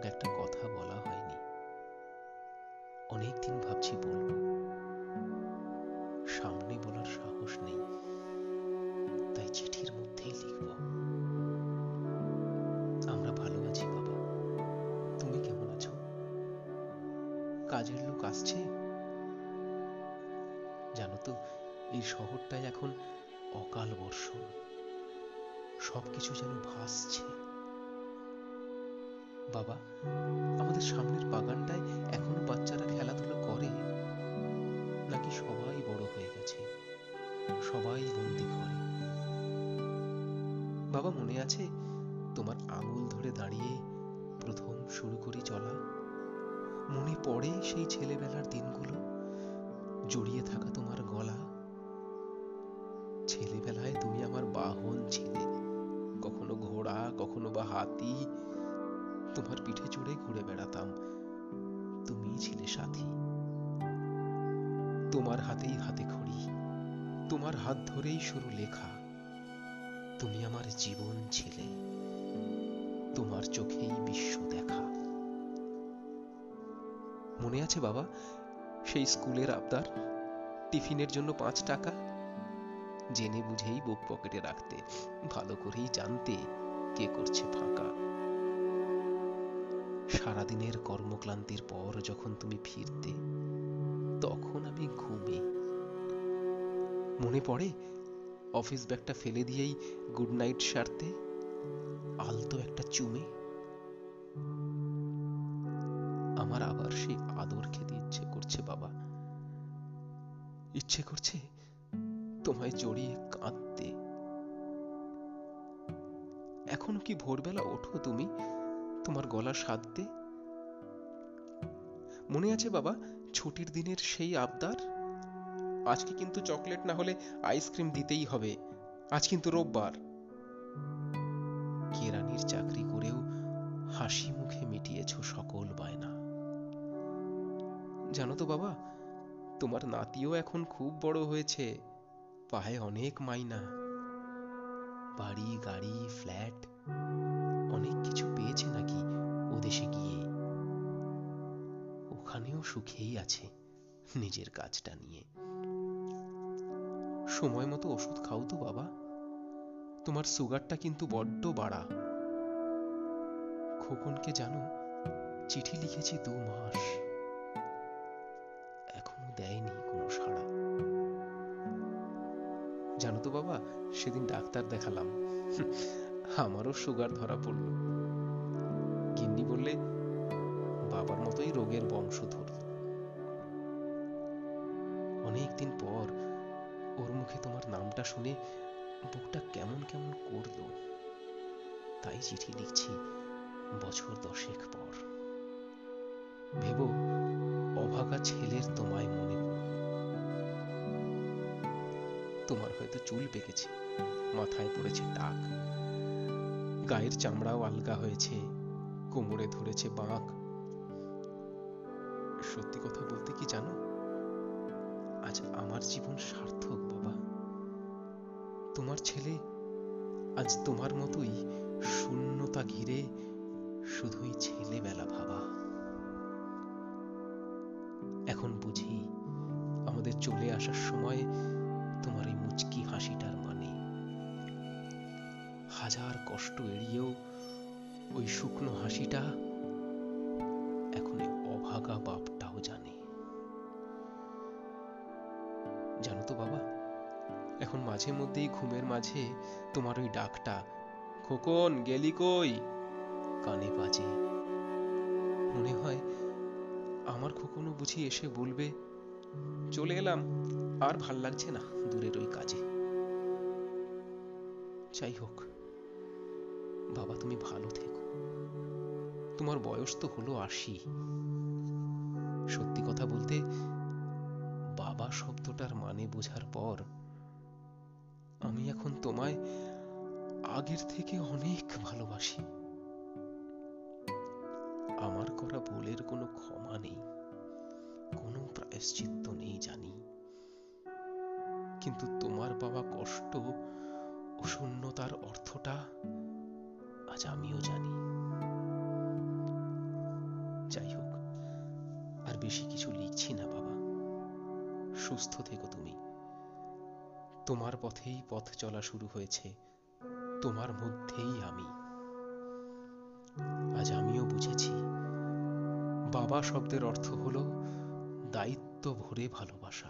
নামক একটা কথা বলা হয়নি। অনেকদিন ভাবছি বলব। সামনে বলার সাহস নেই। তাই চিঠির মধ্যেই লিখব। আমরা ভালো আছি বাবা। তুমি কেমন আছো? কাজের লোক আসছে? জানো তো, এই শহরটায় এখন অকাল বর্ষণ। সবকিছু যেন ভাসছে। বাবা, আমাদের সামনের বাগানটায় এখনও বাচ্চারা খেলাধুলো করে? নাকি সবাই বড় হয়ে গেছে? সবাই বন্দি করে বাবা, মনে আছে তোমার আঙুল ধরে দাঁড়িয়ে প্রথম শুরু করি চলা? মনে পড়ে সেই ছেলেবেলার দিনগুলো, জড়িয়ে থাকা তোমার গলা। ছেলেবেলায় তুমি আমার বাহন ছিলে। কখনো ঘোড়া, কখনো বা হাতি তোমার পিঠে চড়ে ঘুরে বেড়াতাম। তুমিই ছিলে সাথী। তোমার হাতেই হাতে খড়ি, তোমার হাত ধরেই শুরু লেখা। তুমি আমার জীবন ছিলে, তোমার চোখেই বিশ্ব দেখা। মনে আছে বাবা, সেই স্কুলের আবদার? টিফিনের জন্য পাঁচ টাকা? জেনে বুঝেই বুক পকেটে রাখতে, ভালো করেই জানতে কে করছে ফাঁকা। সারাদিনের কর্মক্লান্তির পর যখন তুমি ফিরতে, তখন আমি ঘুমে। মনে পড়ে, অফিস ব্যাগটা ফেলে দিয়েই গুড নাইট সারতে আলতো একটা চুমে। আমার আবার সেই আদর খেতে ইচ্ছে করছে, বাবা। ইচ্ছে করছে তোমায় জড়িয়ে কাঁদতে। এখনও কি ভোরবেলা ওঠো তুমি? তোমার গলা সাধতে? মনে আছে বাবা, ছুটির দিনের সেই আবদার? আজকে কিন্তু চকলেট না হলে আইসক্রিম দিতেই হবে। আজ কিন্তু রোববার। কেরানির চাকরি করেও হাসি মুখে মিটিয়েছ সকল বায়না? জানো তো বাবা, তোমার নাতিও এখন খুব বড় হয়েছে, পায়ে অনেক মাইনা। বাড়ি, গাড়ি, ফ্ল্যাট অনেক কিছু পেয়েছে নাকি ও দেশে গিয়ে? ওখানেও সুখেই আছে নিজের কাজটা নিয়ে। সময় মতো ওষুধ খাও তো বাবা। তোমার সুগারটা কিন্তু বড্ড বাড়া। খোকনকে জানো, চিঠি লিখেছি দু মাস। এখনও দেয়নি কোনো সাড়া। জানো তো বাবা, সেদিন ডাক্তার দেখালাম। আমারও সুগার ধরা পড়ল। গিন্নি বললে, বাবার মতোই রোগের বংশধর। অনেকদিন পর ওর মুখে তোমার নামটা শুনে বুকটা কেমন কেমন করল, তাই চিঠি লিখছি বছর দশেক পর। ভেব অভাগা ছেলের তোমায় মনে তোমার হয়তো চুল পেকেছে, মাথায় পড়েছে টাক। গায়ের চামড়াও আলগা হয়েছে, কোমরে ধরেছে বাঁক। সত্যি কথা বলতে কি জানো? আজ আমার জীবন সার্থক বাবা। তোমার ছেলে আজ তোমার মতোই শূন্যতা ঘিরে শুধুই ছেলেবেলা ভাবা। এখন বুঝি আমাদের চলে আসার সময় তোমার এই মুচকি হাসিটার মানে হাজার কষ্ট এড়িয়েও ওই শুকনো হাসিটা এখন অভাগা বাপটাও জানে। জানো তো বাবা, এখন মাঝে মধ্যেই ঘুমের মাঝে তোমার ওই ডাকটা, খোকন, গেলি কই? কানে বাজে। মনে হয় আমার খোকনও বুঝি এসে বলবে, চলে এলাম, আর ভালো লাগছে না দূরের ওই কাজে। যাই হোক বাবা, তুমি ভালো থেকো। তোমার বয়স তো হলো আশি। সত্যি কথা বলতে, বাবা শব্দটার মানে বোঝার পর আমি এখন তোমায় আগের থেকে অনেক ভালোবাসি। আমার করা ভুলের কোনো ক্ষমা নেই, কোনো প্রায়শ্চিত্ত নেই জানি। কিন্তু তোমার পাওয়া কষ্ট ও শূন্যতার অর্থটা আজ আমিও জানি। যাই হোক, আর বেশি কিছু লিখছি না বাবা। সুস্থ থেকো তুমি। তোমার পথেই পথ চলা শুরু হয়েছে। তোমার মধ্যেই আমি। আজ আমিও বুঝেছি, বাবা শব্দের অর্থ হলো দায়িত্ব ভরে ভালোবাসা।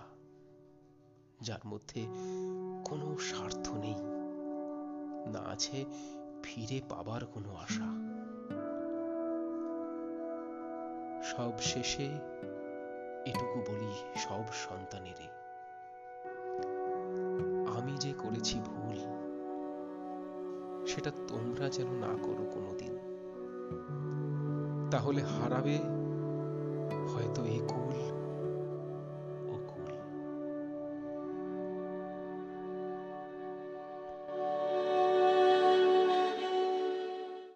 যার মধ্যে কোনো স্বার্থ নেই। না আছে ফিরে পাবার কোনো আশা। সব শেষে এটুকু বলি সব সন্তানেরে আমি যে করেছি ভুল, সেটা তোমরা যেন না করো কোনোদিন। তাহলে হারাবে